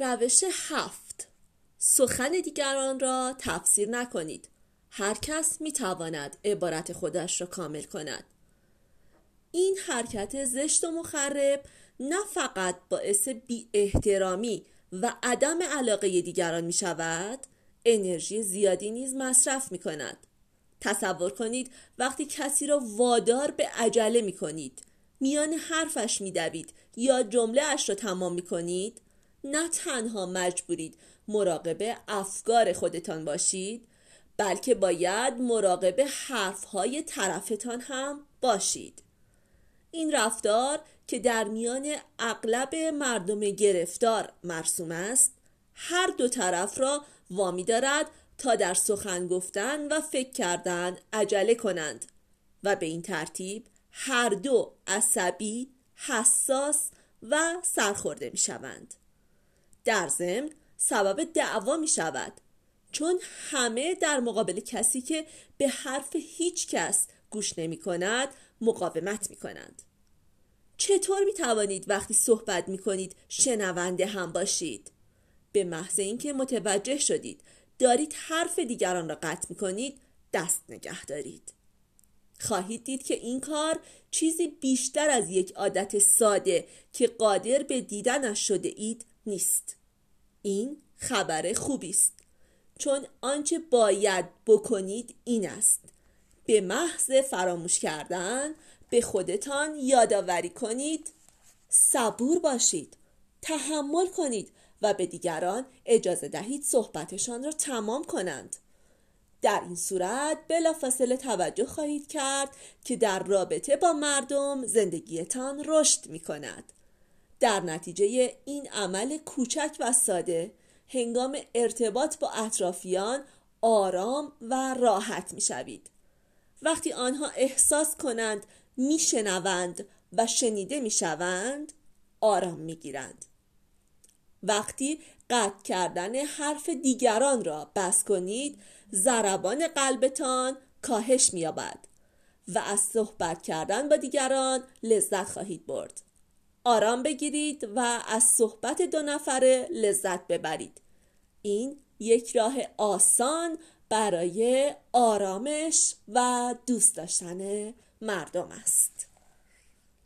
روش هفت. سخن دیگران را تفسیر نکنید. هر کس می تواند عبارت خودش را کامل کند. این حرکت زشت و مخرب نه فقط باعث بی احترامی و عدم علاقه دیگران می شود انرژی زیادی نیز مصرف می کند تصور کنید وقتی کسی را وادار به عجله می کنید میان حرفش می دوید یا جمله اش را تمام می کنید نه تنها مجبورید مراقب افکار خودتان باشید بلکه باید مراقب حرفهای طرفتان هم باشید این رفتار که در میان اغلب مردم گرفتار مرسوم است هر دو طرف را وامی دارد تا در سخن گفتن و فکر کردن عجله کنند و به این ترتیب هر دو عصبی، حساس و سرخورده می شوند. در ضمن سبب دعوا می شود چون همه در مقابل کسی که به حرف هیچ کس گوش نمی کند مقاومت می کنند. چطور می توانید وقتی صحبت می کنید شنونده هم باشید؟ به محض اینکه متوجه شدید دارید حرف دیگران را قطع می کنید دست نگه دارید. خواهید دید که این کار چیزی بیشتر از یک عادت ساده که قادر به دیدنش شده اید نیست. این خبر خوبی است. چون آنچه باید بکنید این است. به محض فراموش کردن به خودتان یادآوری کنید. صبور باشید. تحمل کنید و به دیگران اجازه دهید صحبتشان را تمام کنند. در این صورت بلافاصله توجه خواهید کرد که در رابطه با مردم زندگیتان رشد می کند در نتیجه این عمل کوچک و ساده هنگام ارتباط با اطرافیان آرام و راحت می شوید. وقتی آنها احساس کنند می شنوند و شنیده می شوند آرام می گیرند. وقتی قطع کردن حرف دیگران را بس کنید ضربان قلبتان کاهش می‌یابد و از صحبت کردن با دیگران لذت خواهید برد آرام بگیرید و از صحبت دو نفره لذت ببرید. این یک راه آسان برای آرامش و دوست داشتن مردم است.